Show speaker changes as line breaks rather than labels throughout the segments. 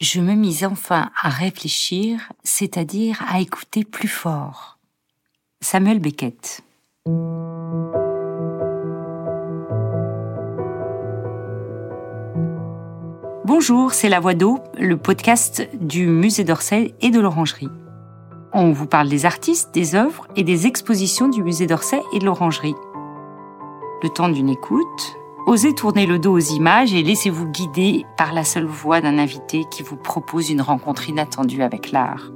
je me mis enfin à réfléchir, c'est-à-dire à écouter plus fort. Samuel Beckett. Bonjour, c'est La Voix d'eau, le podcast du Musée d'Orsay et de l'Orangerie. On vous parle des artistes, des œuvres et des expositions du Musée d'Orsay et de l'Orangerie. Le temps d'une écoute, osez tourner le dos aux images et laissez-vous guider par la seule voix d'un invité qui vous propose une rencontre inattendue avec l'art.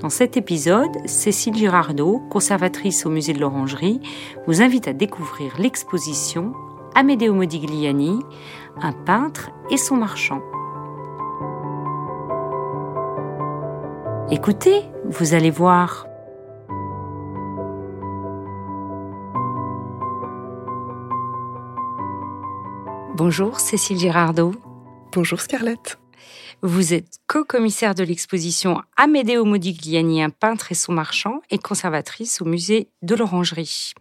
Dans cet épisode, Cécile Girardot, conservatrice au musée de l'Orangerie, vous invite à découvrir l'exposition Amedeo Modigliani, un peintre et son marchand. Écoutez, vous allez voir. Bonjour Cécile Girardot.
Bonjour Scarlett.
Vous êtes co-commissaire de l'exposition Amedeo Modigliani, un peintre et son marchand, et conservatrice au musée de l'Orangerie.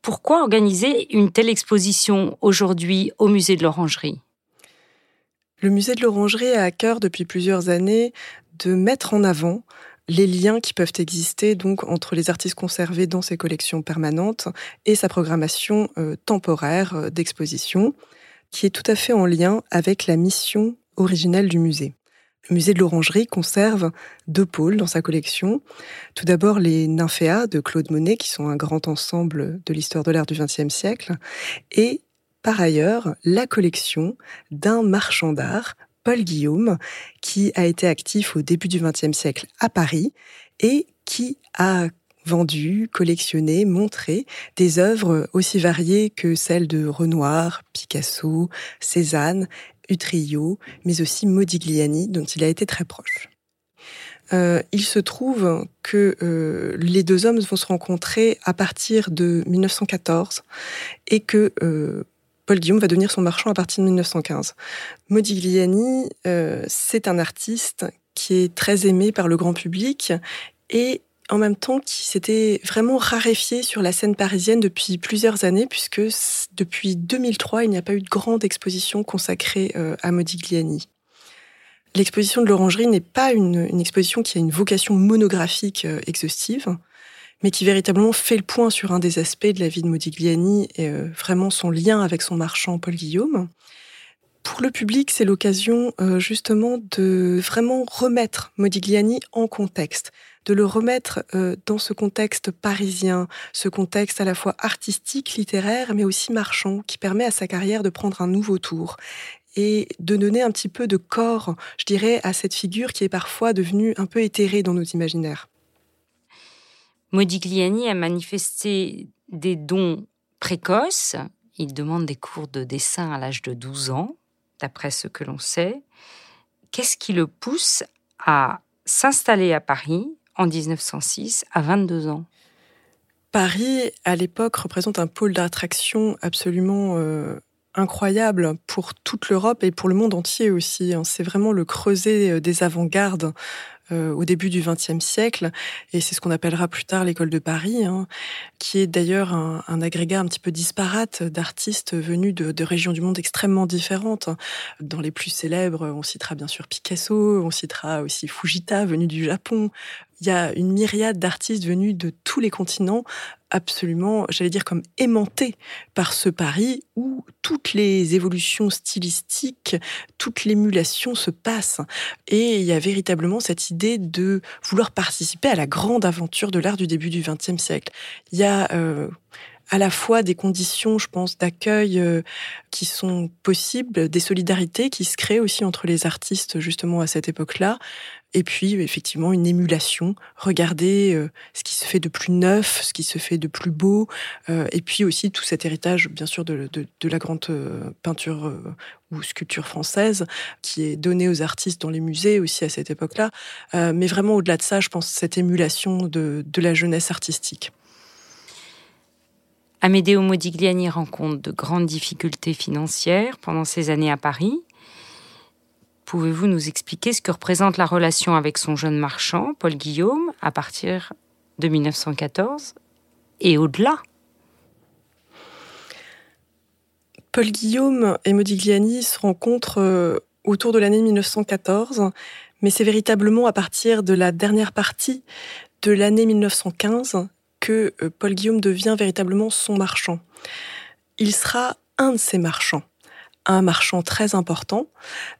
Pourquoi organiser une telle exposition aujourd'hui au musée de l'Orangerie?
Le musée de l'Orangerie a à cœur depuis plusieurs années de mettre en avant les liens qui peuvent exister donc entre les artistes conservés dans ses collections permanentes et sa programmation euh, temporaire euh, d'exposition, qui est tout à fait en lien avec la mission originelle du musée. Le musée de l'Orangerie conserve deux pôles dans sa collection. Tout d'abord les Nymphéas de Claude Monet, qui sont un grand ensemble de l'histoire de l'art du XXe siècle, et par ailleurs la collection d'un marchand d'art, Paul Guillaume, qui a été actif au début du XXe siècle à Paris et qui a vendu, collectionné, montré des œuvres aussi variées que celles de Renoir, Picasso, Cézanne Utrillo, mais aussi Modigliani, dont il a été très proche. Euh, il se trouve que euh, les deux hommes vont se rencontrer à partir de 1914 et que euh, Paul Guillaume va devenir son marchand à partir de 1915. Modigliani, c'est un artiste qui est très aimé par le grand public et en même temps qui s'était vraiment raréfié sur la scène parisienne depuis plusieurs années, puisque depuis 2003, il n'y a pas eu de grande exposition consacrée euh, à Modigliani. L'exposition de l'Orangerie n'est pas une, exposition qui a une vocation monographique euh, exhaustive, mais qui véritablement fait le point sur un des aspects de la vie de Modigliani et euh, vraiment son lien avec son marchand Paul Guillaume. Pour le public, c'est l'occasion justement de vraiment remettre Modigliani en contexte, de le remettre euh, dans ce contexte parisien, ce contexte à la fois artistique, littéraire, mais aussi marchand, qui permet à sa carrière de prendre un nouveau tour et de donner un petit peu de corps, je dirais, à cette figure qui est parfois devenue un peu éthérée dans nos imaginaires.
Modigliani a manifesté des dons précoces. Il demande des cours de dessin à l'âge de 12 ans, d'après ce que l'on sait. Qu'est-ce qui le pousse à s'installer à Paris en 1906 à 22 ans?
Paris, à l'époque, représente un pôle d'attraction absolument euh, incroyable pour toute l'Europe et pour le monde entier aussi. Hein. C'est vraiment le creuset euh, des avant-gardes euh, au début du XXe siècle, et c'est ce qu'on appellera plus tard l'école de Paris, hein, qui est d'ailleurs un, un, agrégat un petit peu disparate d'artistes venus de, de, régions du monde extrêmement différentes. Dans les plus célèbres, on citera bien sûr Picasso, on citera aussi Fujita, venu du Japon, il y a une myriade d'artistes venus de tous les continents, absolument, j'allais dire, comme aimantés par ce Paris où toutes les évolutions stylistiques, toute l'émulation se passent. Et il y a véritablement cette idée de vouloir participer à la grande aventure de l'art du début du XXe siècle. Il y a euh, à la fois des conditions, je pense, d'accueil euh, qui sont possibles, des solidarités qui se créent aussi entre les artistes justement à cette époque-là, et puis effectivement une émulation. Regardez euh, ce qui se fait de plus neuf, ce qui se fait de plus beau, euh, et puis aussi tout cet héritage, bien sûr, de, de, la grande peinture ou sculpture française qui est donnée aux artistes dans les musées aussi à cette époque-là. mais vraiment au-delà de ça, je pense cette émulation de, de la jeunesse artistique.
Amedeo Modigliani rencontre de grandes difficultés financières pendant ses années à Paris. Pouvez-vous nous expliquer ce que représente la relation avec son jeune marchand, Paul Guillaume, à partir de 1914 et au-delà?
Paul Guillaume et Modigliani se rencontrent euh, autour de l'année 1914, mais c'est véritablement à partir de la dernière partie de l'année 1915 que euh, Paul Guillaume devient véritablement son marchand. Il sera un de ces marchands un marchand très important,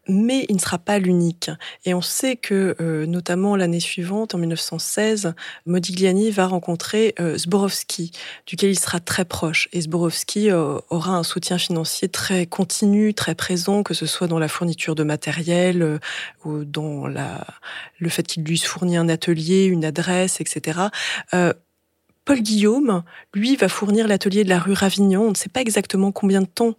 mais il ne sera pas l'unique. Et on sait que, euh, notamment l'année suivante, en 1916, Modigliani va rencontrer euh, Zborowski, duquel il sera très proche. Et Zborowski aura un soutien financier très continu, très présent, que ce soit dans la fourniture de matériel ou dans le fait qu'il lui fournit un atelier, une adresse, etc. Paul Guillaume, lui, va fournir l'atelier de la rue Ravignan. On ne sait pas exactement combien de temps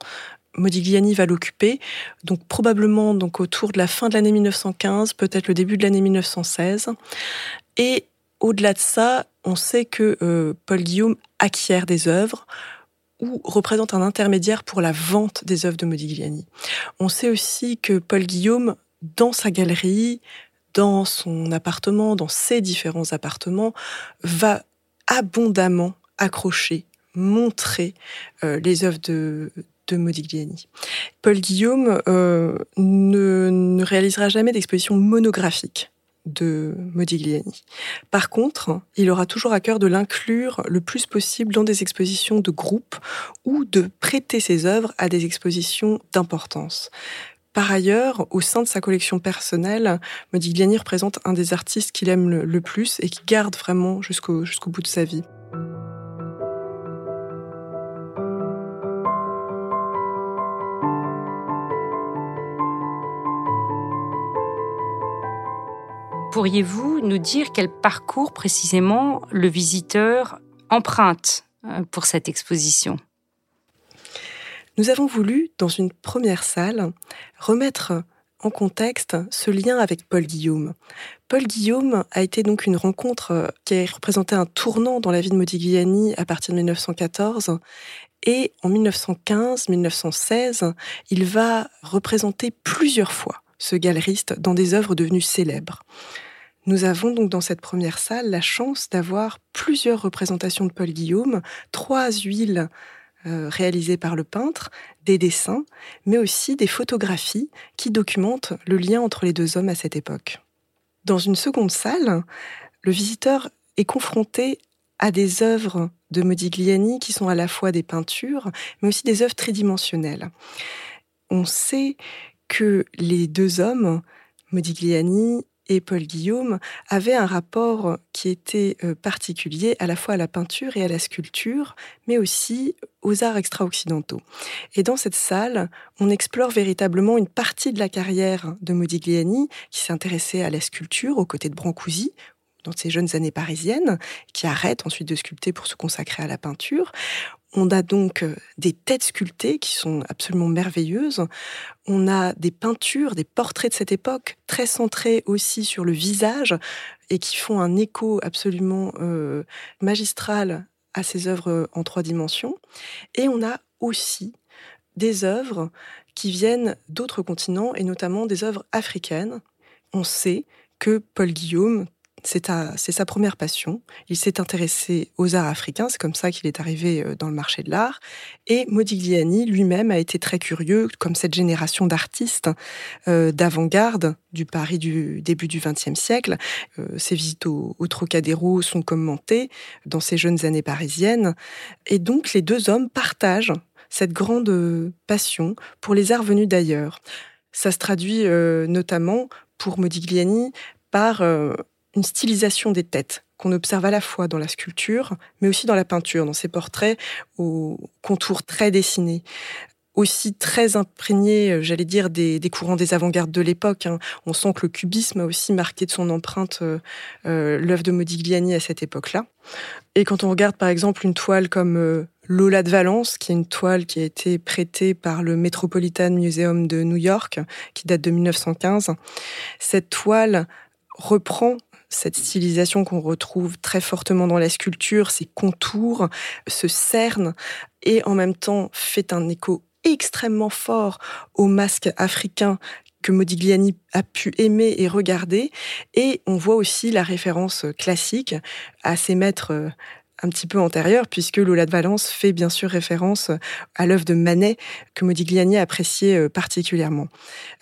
Modigliani va l'occuper, donc probablement donc autour de la fin de l'année 1915, peut-être le début de l'année 1916. Et au-delà de ça, on sait que euh, Paul Guillaume acquiert des œuvres ou représente un intermédiaire pour la vente des œuvres de Modigliani. On sait aussi que Paul Guillaume, dans sa galerie, dans son appartement, dans ses différents appartements, va abondamment accrocher, montrer euh, les œuvres de, Modigliani. Paul Guillaume euh, ne, réalisera jamais d'exposition monographique de Modigliani. Par contre, il aura toujours à cœur de l'inclure le plus possible dans des expositions de groupe ou de prêter ses œuvres à des expositions d'importance. Par ailleurs, au sein de sa collection personnelle, Modigliani représente un des artistes qu'il aime le, plus et qui garde vraiment jusqu'au bout de sa vie.
Pourriez-vous nous dire quel parcours précisément le visiteur emprunte euh, pour cette exposition?
Nous avons voulu, dans une première salle, remettre en contexte ce lien avec Paul Guillaume. Paul Guillaume a été donc une rencontre euh, qui a représenté un tournant dans la vie de Modigliani à partir de 1914 et en 1915-1916, il va représenter plusieurs fois ce galeriste dans des œuvres devenues célèbres. Nous avons donc dans cette première salle la chance d'avoir plusieurs représentations de Paul Guillaume, trois huiles euh, réalisées par le peintre, des dessins, mais aussi des photographies qui documentent le lien entre les deux hommes à cette époque. Dans une seconde salle, le visiteur est confronté à des œuvres de Modigliani qui sont à la fois des peintures, mais aussi des œuvres tridimensionnelles. On sait que les deux hommes, Modigliani et Paul Guillaume avaient un rapport qui était euh, particulier à la fois à la peinture et à la sculpture, mais aussi aux arts extra-occidentaux. Et dans cette salle, on explore véritablement une partie de la carrière de Modigliani, qui s'intéressait à la sculpture aux côtés de Brancusi, dans ses jeunes années parisiennes, qui arrête ensuite de sculpter pour se consacrer à la peinture. On a donc euh, des têtes sculptées qui sont absolument merveilleuses. On a des peintures, des portraits de cette époque, très centrés aussi sur le visage et qui font un écho absolument euh, magistral à ces œuvres euh, en trois dimensions. Et on a aussi des œuvres qui viennent d'autres continents et notamment des œuvres africaines. On sait que Paul Guillaume, c'est sa première passion. Il s'est intéressé aux arts africains, c'est comme ça qu'il est arrivé euh, dans le marché de l'art. Et Modigliani lui-même a été très curieux, comme cette génération d'artistes euh, d'avant-garde du Paris du début du XXe siècle. Euh, ses visites au, au, Trocadéro sont commentées dans ses jeunes années parisiennes. Et donc les deux hommes partagent cette grande passion pour les arts venus d'ailleurs. Ça se traduit notamment pour Modigliani par une stylisation des têtes qu'on observe à la fois dans la sculpture, mais aussi dans la peinture, dans ses portraits aux contours très dessinés aussi très imprégné, euh, j'allais dire, des, courants des avant-gardes de l'époque. Hein. On sent que le cubisme a aussi marqué de son empreinte euh, euh, l'œuvre de Modigliani à cette époque-là. Et quand on regarde par exemple une toile comme Lola de Valence, qui est une toile qui a été prêtée par le Metropolitan Museum de New York, qui date de 1915, cette toile reprend cette stylisation qu'on retrouve très fortement dans la sculpture, ces contours, se cerne et en même temps fait un écho extrêmement fort au masque africain que Modigliani a pu aimer et regarder. Et on voit aussi la référence classique à ces maîtres un petit peu antérieure, puisque Lola de Valence fait bien sûr référence à l'œuvre de Manet, que Modigliani appréciait euh, particulièrement.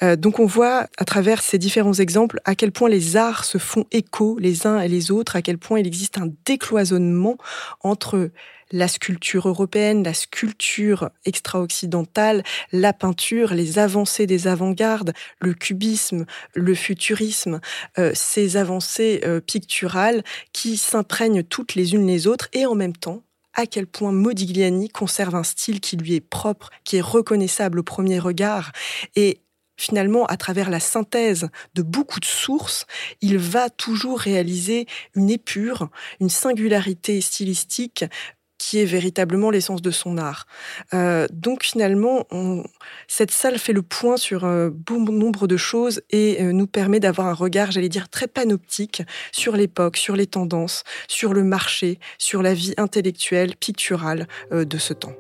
Euh, donc on voit à travers ces différents exemples à quel point les arts se font écho les uns et les autres, à quel point il existe un décloisonnement entre la sculpture européenne, la sculpture extra-occidentale, la peinture, les avancées des avant-gardes, le cubisme, le futurisme, euh, ces avancées euh, picturales qui s'imprègnent toutes les unes les autres et en même temps à quel point Modigliani conserve un style qui lui est propre, qui est reconnaissable au premier regard. Et finalement, à travers la synthèse de beaucoup de sources, il va toujours réaliser une épure, une singularité stylistique qui est véritablement l'essence de son art. Euh, donc finalement, cette salle fait le point sur un bon nombre de choses et euh, nous permet d'avoir un regard, j'allais dire, très panoptique sur l'époque, sur les tendances, sur le marché, sur la vie intellectuelle, picturale euh, de ce temps.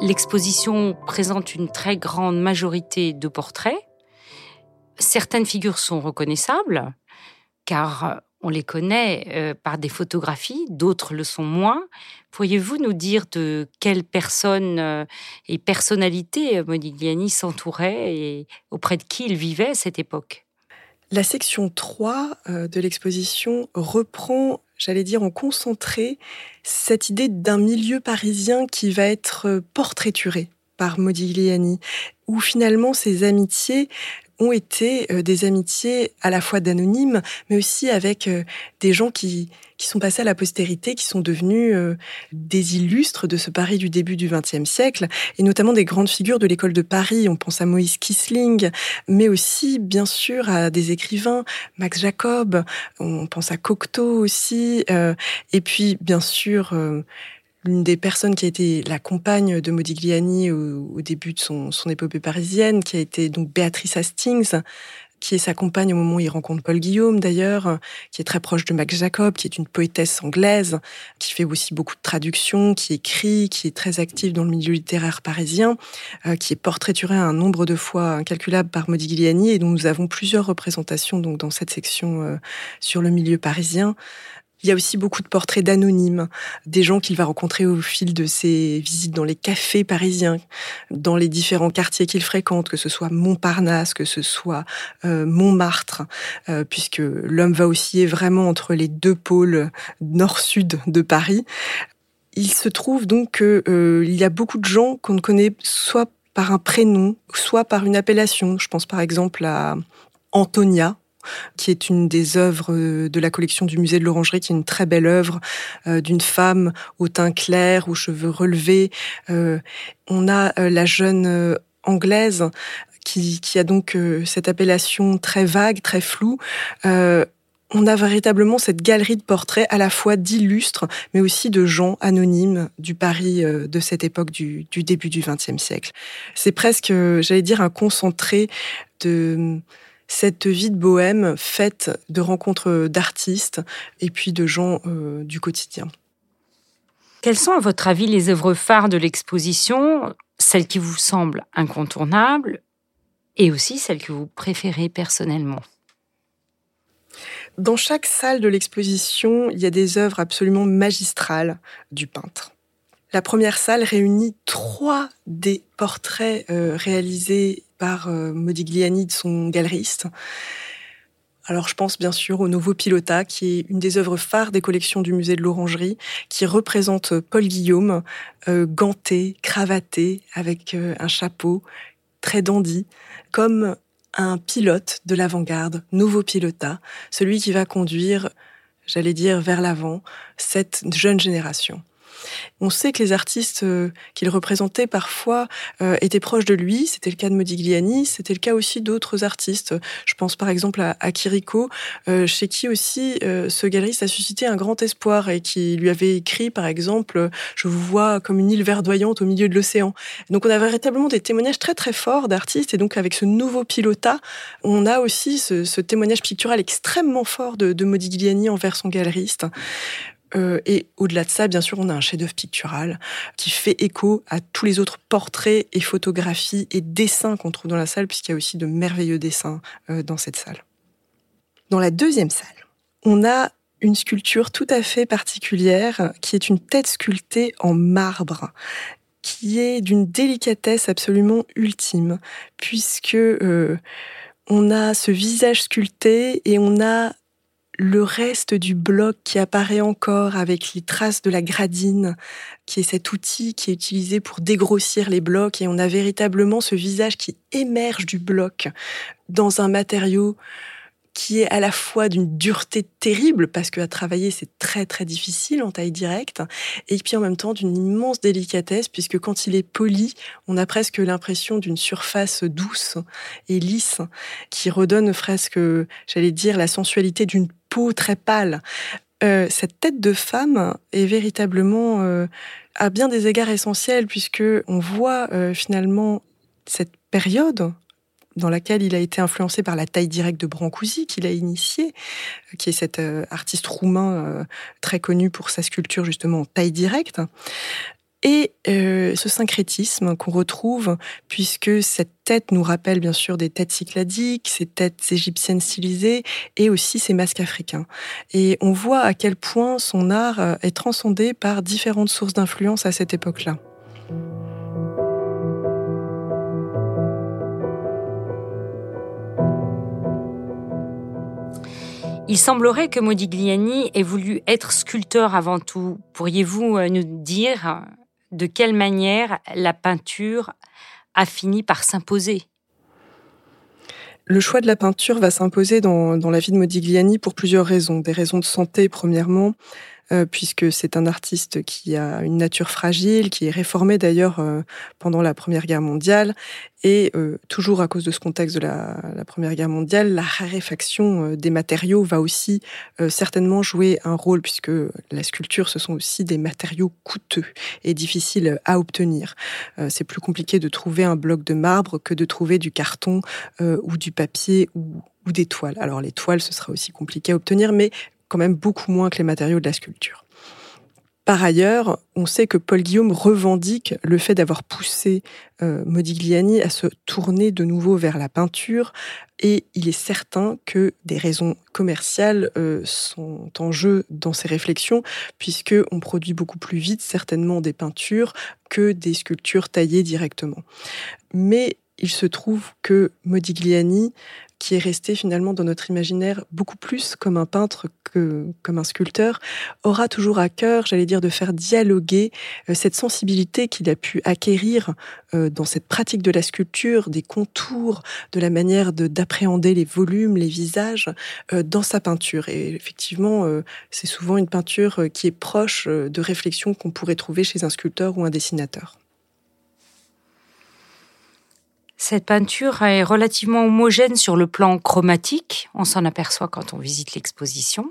L'exposition présente une très grande majorité de portraits certaines figures sont reconnaissables, car euh, on les connaît euh, par des photographies, d'autres le sont moins. Pourriez-vous nous dire de quelles personnes euh, et personnalités Modigliani s'entourait et auprès de qui il vivait à cette époque?
La section 3 de l'exposition reprend, j'allais dire en concentré, cette idée d'un milieu parisien qui va être portraituré par Modigliani, où finalement ces amitiés ont été euh, des amitiés à la fois d'anonymes, mais aussi avec euh, des gens qui, qui sont passés à la postérité, qui sont devenus euh, des illustres de ce Paris du début du XXe siècle, et notamment des grandes figures de l'école de Paris. On pense à Moïse Kissling, mais aussi, bien sûr, à des écrivains, Max Jacob, on pense à Cocteau aussi, et puis, bien sûr, L'une des personnes qui a été la compagne de Modigliani au, début de son, épopée parisienne, qui a été donc Béatrice Hastings, qui est sa compagne au moment où il rencontre Paul Guillaume d'ailleurs, qui est très proche de Max Jacob, qui est une poétesse anglaise, qui fait aussi beaucoup de traductions, qui écrit, qui est très active dans le milieu littéraire parisien, euh, qui est portraiturée un nombre de fois incalculable par Modigliani et dont nous avons plusieurs représentations donc dans cette section euh, sur le milieu parisien. Il y a aussi beaucoup de portraits d'anonymes, des gens qu'il va rencontrer au fil de ses visites dans les cafés parisiens, dans les différents quartiers qu'il fréquente, que ce soit Montparnasse, que ce soit euh, Montmartre, euh, puisque l'homme va osciller vraiment entre les deux pôles nord-sud de Paris. Il se trouve donc qu'il euh, y a beaucoup de gens qu'on ne connaît soit par un prénom, soit par une appellation. Je pense par exemple à Antonia, qui est une des œuvres euh, de la collection du musée de l'Orangerie, qui est une très belle œuvre euh, d'une femme au teint clair, aux cheveux relevés. Euh, on a la jeune anglaise qui, a donc cette appellation très vague, très floue on a véritablement cette galerie de portraits à la fois d'illustres, mais aussi de gens anonymes du Paris de cette époque du, du début du XXe siècle. C'est presque, j'allais dire, un concentré de cette vie de bohème faite de rencontres d'artistes et puis de gens euh, du quotidien.
Quelles sont, à votre avis, les œuvres phares de l'exposition, celles qui vous semblent incontournables et aussi celles que vous préférez personnellement?
Dans chaque salle de l'exposition, il y a des œuvres absolument magistrales du peintre. La première salle réunit trois des portraits euh, réalisés par euh, Modigliani de son galeriste. Alors je pense bien sûr au Nouveau Pilota, qui est une des œuvres phares des collections du musée de l'Orangerie, qui représente Paul Guillaume, euh, ganté, cravaté, avec un chapeau, très dandy, comme un pilote de l'avant-garde, Nouveau Pilota, celui qui va conduire, j'allais dire, vers l'avant cette jeune génération. On sait que les artistes euh, qu'il représentait parfois euh, étaient proches de lui. C'était le cas de Modigliani, c'était le cas aussi d'autres artistes. Je pense par exemple à, à Chirico, euh, chez qui aussi ce galeriste a suscité un grand espoir et qui lui avait écrit par exemple Je vous vois comme une île verdoyante au milieu de l'océan. Donc on a véritablement des témoignages très très forts d'artistes et donc avec ce nouveau pilota, on a aussi ce, témoignage pictural extrêmement fort de Modigliani envers son galeriste. Euh, et au-delà de ça, bien sûr, on a un chef-d'œuvre pictural qui fait écho à tous les autres portraits et photographies et dessins qu'on trouve dans la salle, puisqu'il y a aussi de merveilleux dessins euh, dans cette salle. Dans la deuxième salle, on a une sculpture tout à fait particulière qui est une tête sculptée en marbre qui est d'une délicatesse absolument ultime puisque euh, on a ce visage sculpté et on a le reste du bloc qui apparaît encore avec les traces de la gradine, qui est cet outil qui est utilisé pour dégrossir les blocs, et on a véritablement ce visage qui émerge du bloc dans un matériau qui est à la fois d'une dureté terrible, parce qu'à travailler, c'est très très difficile en taille directe, et puis en même temps d'une immense délicatesse, puisque quand il est poli, on a presque l'impression d'une surface douce et lisse, qui redonne presque, j'allais dire, la sensualité d'une peau très pâle. Euh, cette tête de femme est véritablement euh, à bien des égards essentielle puisque on voit euh, finalement cette période dans laquelle il a été influencé par la taille directe de Brancusi, qu'il a initié, qui est cet artiste roumain très connu pour sa sculpture justement en taille directe. Et ce syncrétisme qu'on retrouve, puisque cette tête nous rappelle bien sûr des têtes cycladiques, ces têtes égyptiennes stylisées, et aussi ces masques africains. Et on voit à quel point son art est transcendé par différentes sources d'influence à cette époque-là.
Il semblerait que Modigliani ait voulu être sculpteur avant tout. Pourriez-vous euh, nous dire de quelle manière la peinture a fini par s'imposer?
Le choix de la peinture va s'imposer dans, la vie de Modigliani pour plusieurs raisons. Des raisons de santé, premièrement, euh, puisque c'est un artiste qui a une nature fragile, qui est réformé d'ailleurs euh, pendant la Première Guerre mondiale, et euh, toujours à cause de ce contexte de la, la Première Guerre mondiale, la raréfaction des matériaux va aussi certainement jouer un rôle, puisque la sculpture, ce sont aussi des matériaux coûteux et difficiles à obtenir. c'est plus compliqué de trouver un bloc de marbre que de trouver du carton ou du papier ou, ou des toiles. Alors les toiles, ce sera aussi compliqué à obtenir, mais quand même beaucoup moins que les matériaux de la sculpture. Par ailleurs, on sait que Paul Guillaume revendique le fait d'avoir poussé euh, Modigliani à se tourner de nouveau vers la peinture, et il est certain que des raisons commerciales euh, sont en jeu dans ces réflexions, puisque on produit beaucoup plus vite certainement des peintures que des sculptures taillées directement. Mais il se trouve que Modigliani qui est resté finalement dans notre imaginaire beaucoup plus comme un peintre que comme un sculpteur, aura toujours à cœur, j'allais dire, de faire dialoguer euh, cette sensibilité qu'il a pu acquérir euh, dans cette pratique de la sculpture, des contours, de la manière d'appréhender les volumes, les visages, euh, dans sa peinture. Et effectivement, c'est souvent une peinture qui est proche de réflexions qu'on pourrait trouver chez un sculpteur ou un dessinateur.
Cette peinture est relativement homogène sur le plan chromatique, on s'en aperçoit quand on visite l'exposition.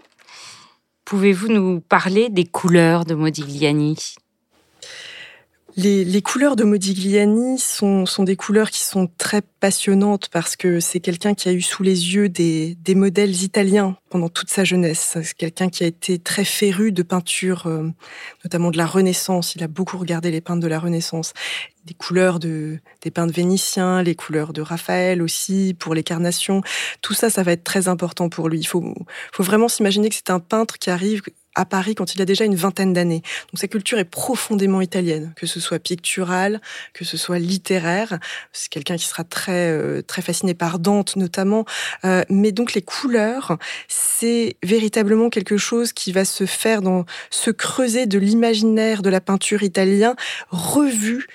Pouvez-vous nous parler des couleurs de Modigliani?
Les, couleurs de Modigliani sont, des couleurs qui sont très passionnantes parce que c'est quelqu'un qui a eu sous les yeux des, modèles italiens pendant toute sa jeunesse. C'est quelqu'un qui a été très féru de peinture, euh, notamment de la Renaissance. Il a beaucoup regardé les peintres de la Renaissance des couleurs de, des peintres vénitiens, les couleurs de Raphaël aussi, pour les carnations. Tout ça, ça va être très important pour lui. Il faut, faut vraiment s'imaginer que c'est un peintre qui arrive à Paris quand il a déjà une vingtaine d'années. Donc sa culture est profondément italienne, que ce soit picturale, que ce soit littéraire. C'est quelqu'un qui sera très euh, très fasciné par Dante notamment. Euh, mais donc les couleurs, c'est véritablement quelque chose qui va se faire dans ce creuset de l'imaginaire de la peinture italienne, revu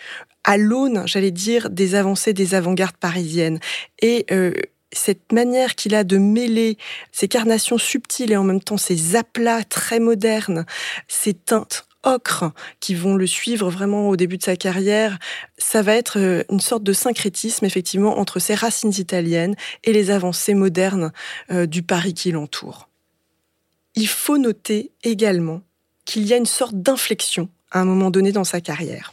à l'aune, j'allais dire, des avancées des avant-gardes parisiennes. Et euh, cette manière qu'il a de mêler ces carnations subtiles et en même temps ces aplats très modernes, ces teintes ocre qui vont le suivre vraiment au début de sa carrière, ça va être euh, une sorte de syncrétisme effectivement entre ses racines italiennes et les avancées modernes euh, du Paris qui l'entoure. Il faut noter également qu'il y a une sorte d'inflexion à un moment donné dans sa carrière.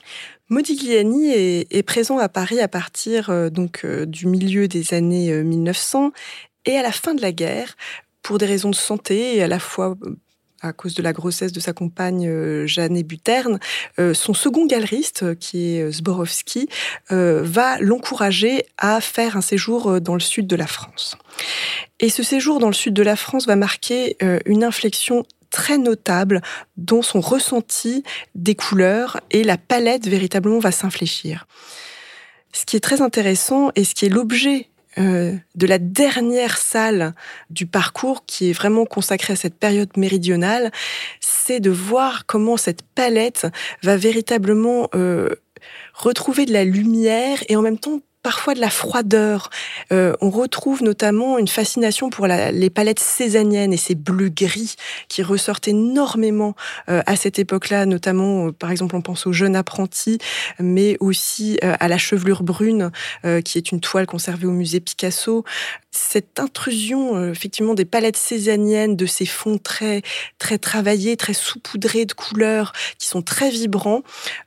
Modigliani est, présent à Paris à partir euh, donc euh, du milieu des années 1900 euh, et à la fin de la guerre, pour des raisons de santé et à la fois à cause de la grossesse de sa compagne euh, Jeanne Buterne, son second galeriste, qui est Zborowski, va l'encourager à faire un séjour dans le sud de la France. Et ce séjour dans le sud de la France va marquer une inflexion très notable dont son ressenti des couleurs et la palette véritablement va s'infléchir. Ce qui est très intéressant et ce qui est l'objet euh, de la dernière salle du parcours qui est vraiment consacrée à cette période méridionale, c'est de voir comment cette palette va véritablement euh, retrouver de la lumière et en même temps parfois de la froideur. Euh, on retrouve notamment une fascination pour les palettes césaniennes et ces bleus gris qui ressortent énormément euh, à cette époque-là, notamment, euh, par exemple, on pense au jeune apprenti, mais aussi à la chevelure brune, qui est une toile conservée au musée Picasso. Cette intrusion, effectivement, des palettes césaniennes, de ces fonds très, très travaillés, très saupoudrés de couleurs, qui sont très vibrants,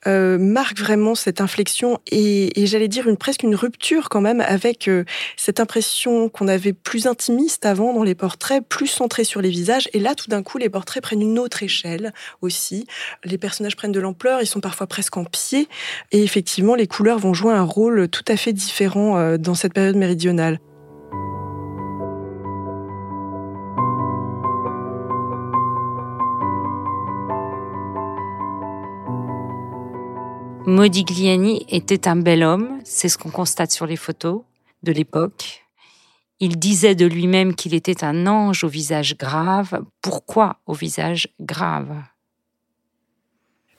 marque vraiment cette inflexion et, et j'allais dire une presque une rupture quand même avec euh, cette impression qu'on avait plus intimiste avant dans les portraits, plus centré sur les visages. Et là, tout d'un coup, les portraits prennent une autre échelle aussi. Les personnages prennent de l'ampleur, ils sont parfois presque en pied. Et effectivement, les couleurs vont jouer un rôle tout à fait différent euh, dans cette période méridionale.
Modigliani était un bel homme, c'est ce qu'on constate sur les photos de l'époque. Il disait de lui-même qu'il était un ange au visage grave. Pourquoi au visage grave?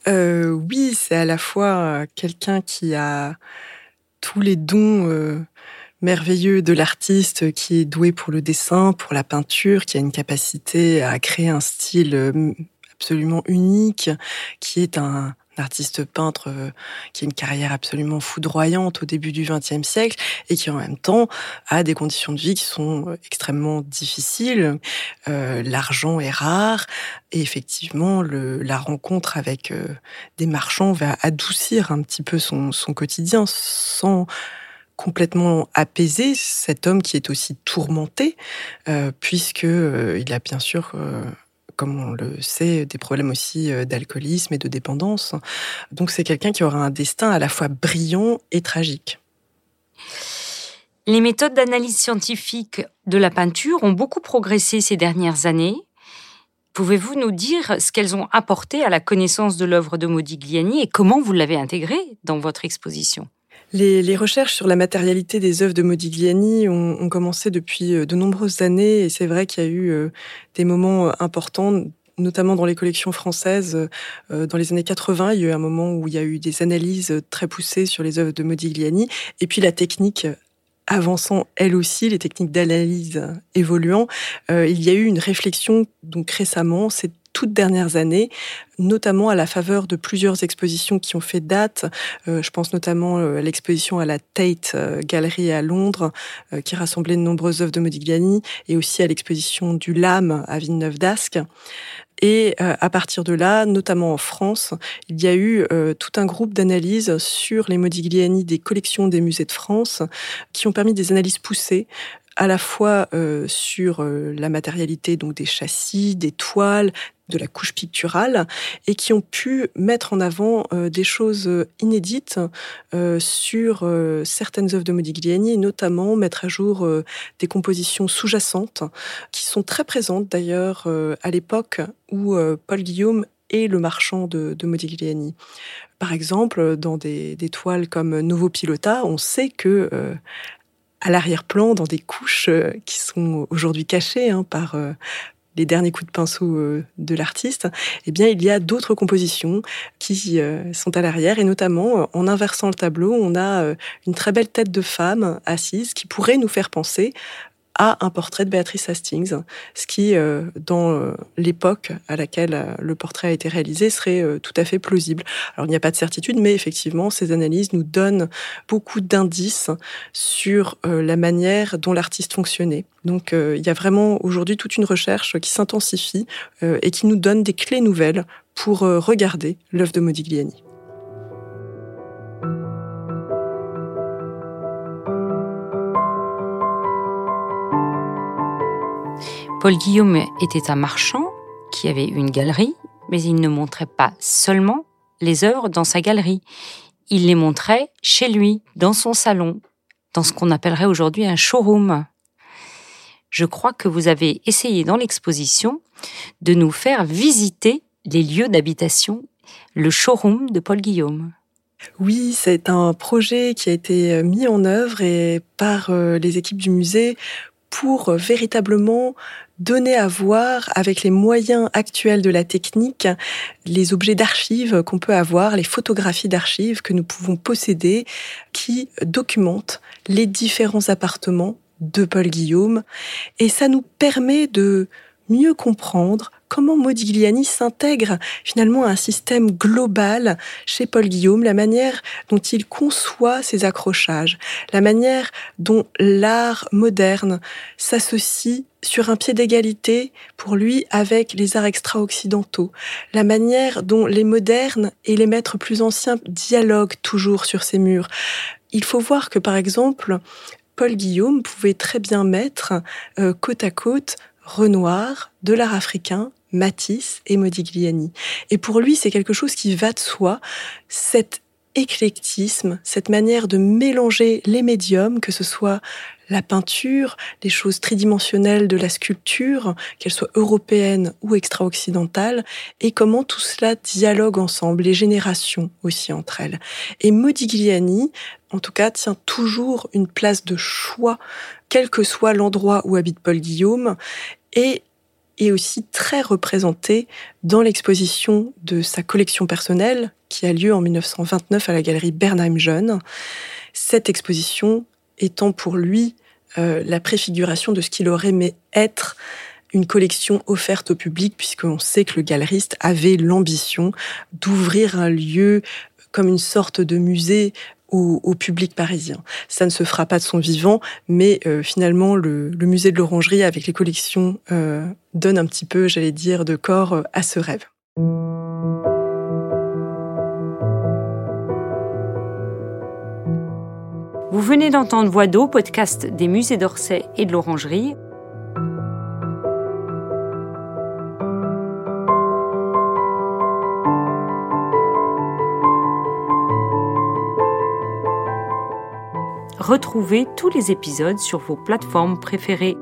Euh, Oui, c'est à la fois quelqu'un qui a tous les dons euh, merveilleux de l'artiste, qui est doué pour le dessin, pour la peinture, qui a une capacité à créer un style euh, absolument unique, qui est un, artiste peintre euh, qui a une carrière absolument foudroyante au début du XXe siècle et qui en même temps a des conditions de vie qui sont euh, extrêmement difficiles. Euh, l'argent est rare et effectivement la rencontre avec des marchands va adoucir un petit peu son, quotidien sans complètement apaiser cet homme qui est aussi tourmenté, euh, puisque il a bien sûr comme on le sait, des problèmes aussi euh, d'alcoolisme et de dépendance. Donc c'est quelqu'un qui aura un destin à la fois brillant et tragique.
Les méthodes d'analyse scientifique de la peinture ont beaucoup progressé ces dernières années. Pouvez-vous nous dire ce qu'elles ont apporté à la connaissance de l'œuvre de Modigliani et comment vous l'avez intégrée dans votre exposition?
Les, recherches sur la matérialité des œuvres de Modigliani ont, commencé depuis euh, de nombreuses années et c'est vrai qu'il y a eu euh, des moments euh, importants notamment dans les collections françaises, dans les années 80, il y a eu un moment où il y a eu des analyses très poussées sur les œuvres de Modigliani, et puis la technique avançant elle aussi, les techniques d'analyse évoluant, il y a eu une réflexion donc récemment, c'est toutes dernières années, notamment à la faveur de plusieurs expositions qui ont fait date. Euh, je pense notamment euh, à l'exposition à la Tate euh, Gallery à Londres, qui rassemblait de nombreuses œuvres de Modigliani, et aussi à l'exposition du Lame à Villeneuve d'Ascq. Et à partir de là, notamment en France, il y a eu tout un groupe d'analyses sur les Modigliani des collections des musées de France, qui ont permis des analyses poussées à la fois sur la matérialité donc des châssis, des toiles, de la couche picturale et qui ont pu mettre en avant euh, des choses inédites euh, sur euh, certaines œuvres de Modigliani et notamment mettre à jour des compositions sous-jacentes qui sont très présentes d'ailleurs à l'époque où Paul Guillaume est le marchand de, Modigliani. Par exemple, dans des, toiles comme Novo Pilota, on sait que à l'arrière-plan, dans des couches qui sont aujourd'hui cachées hein, par, les derniers coups de pinceau euh, de l'artiste, eh bien, il y a d'autres compositions qui euh, sont à l'arrière et notamment euh, en inversant le tableau, on a une très belle tête de femme assise qui pourrait nous faire penser à un portrait de Béatrice Hastings, ce qui, euh, dans euh, l'époque à laquelle euh, le portrait a été réalisé, serait tout à fait plausible. Alors il n'y a pas de certitude, mais effectivement, ces analyses nous donnent beaucoup d'indices sur la manière dont l'artiste fonctionnait. Donc il y a vraiment aujourd'hui toute une recherche qui s'intensifie et qui nous donne des clés nouvelles pour regarder l'œuvre de Modigliani.
Paul Guillaume était un marchand qui avait une galerie, mais il ne montrait pas seulement les œuvres dans sa galerie. Il les montrait chez lui, dans son salon, dans ce qu'on appellerait aujourd'hui un showroom. Je crois que vous avez essayé dans l'exposition de nous faire visiter les lieux d'habitation, le showroom de Paul Guillaume.
Oui, c'est un projet qui a été mis en œuvre par euh, les équipes du musée pour euh, véritablement donner à voir avec les moyens actuels de la technique les objets d'archives qu'on peut avoir, les photographies d'archives que nous pouvons posséder qui documentent les différents appartements de Paul Guillaume. Et ça nous permet de mieux comprendre comment Modigliani s'intègre finalement à un système global chez Paul Guillaume, la manière dont il conçoit ses accrochages, la manière dont l'art moderne s'associe sur un pied d'égalité pour lui avec les arts extra-occidentaux, la manière dont les modernes et les maîtres plus anciens dialoguent toujours sur ces murs. Il faut voir que par exemple, Paul Guillaume pouvait très bien mettre euh, côte à côte Renoir, de l'art africain, Matisse et Modigliani. Et pour lui, c'est quelque chose qui va de soi, cet éclectisme, cette manière de mélanger les médiums, que ce soit la peinture, les choses tridimensionnelles de la sculpture, qu'elles soient européennes ou extra-occidentales, et comment tout cela dialogue ensemble, les générations aussi entre elles. Et Modigliani, en tout cas, tient toujours une place de choix, quel que soit l'endroit où habite Paul Guillaume, et est aussi très représenté dans l'exposition de sa collection personnelle qui a lieu en 1929 à la galerie Bernheim Jeune. Cette exposition étant pour lui euh, la préfiguration de ce qu'il aurait aimé être une collection offerte au public, puisqu'on sait que le galeriste avait l'ambition d'ouvrir un lieu comme une sorte de musée au, public parisien. Ça ne se fera pas de son vivant, mais euh, finalement, le, musée de l'Orangerie, avec les collections, euh, donne un petit peu, j'allais dire, de corps euh, à ce rêve.
Vous venez d'entendre Voix d'eau, podcast des musées d'Orsay et de l'Orangerie. Retrouvez tous les épisodes sur vos plateformes préférées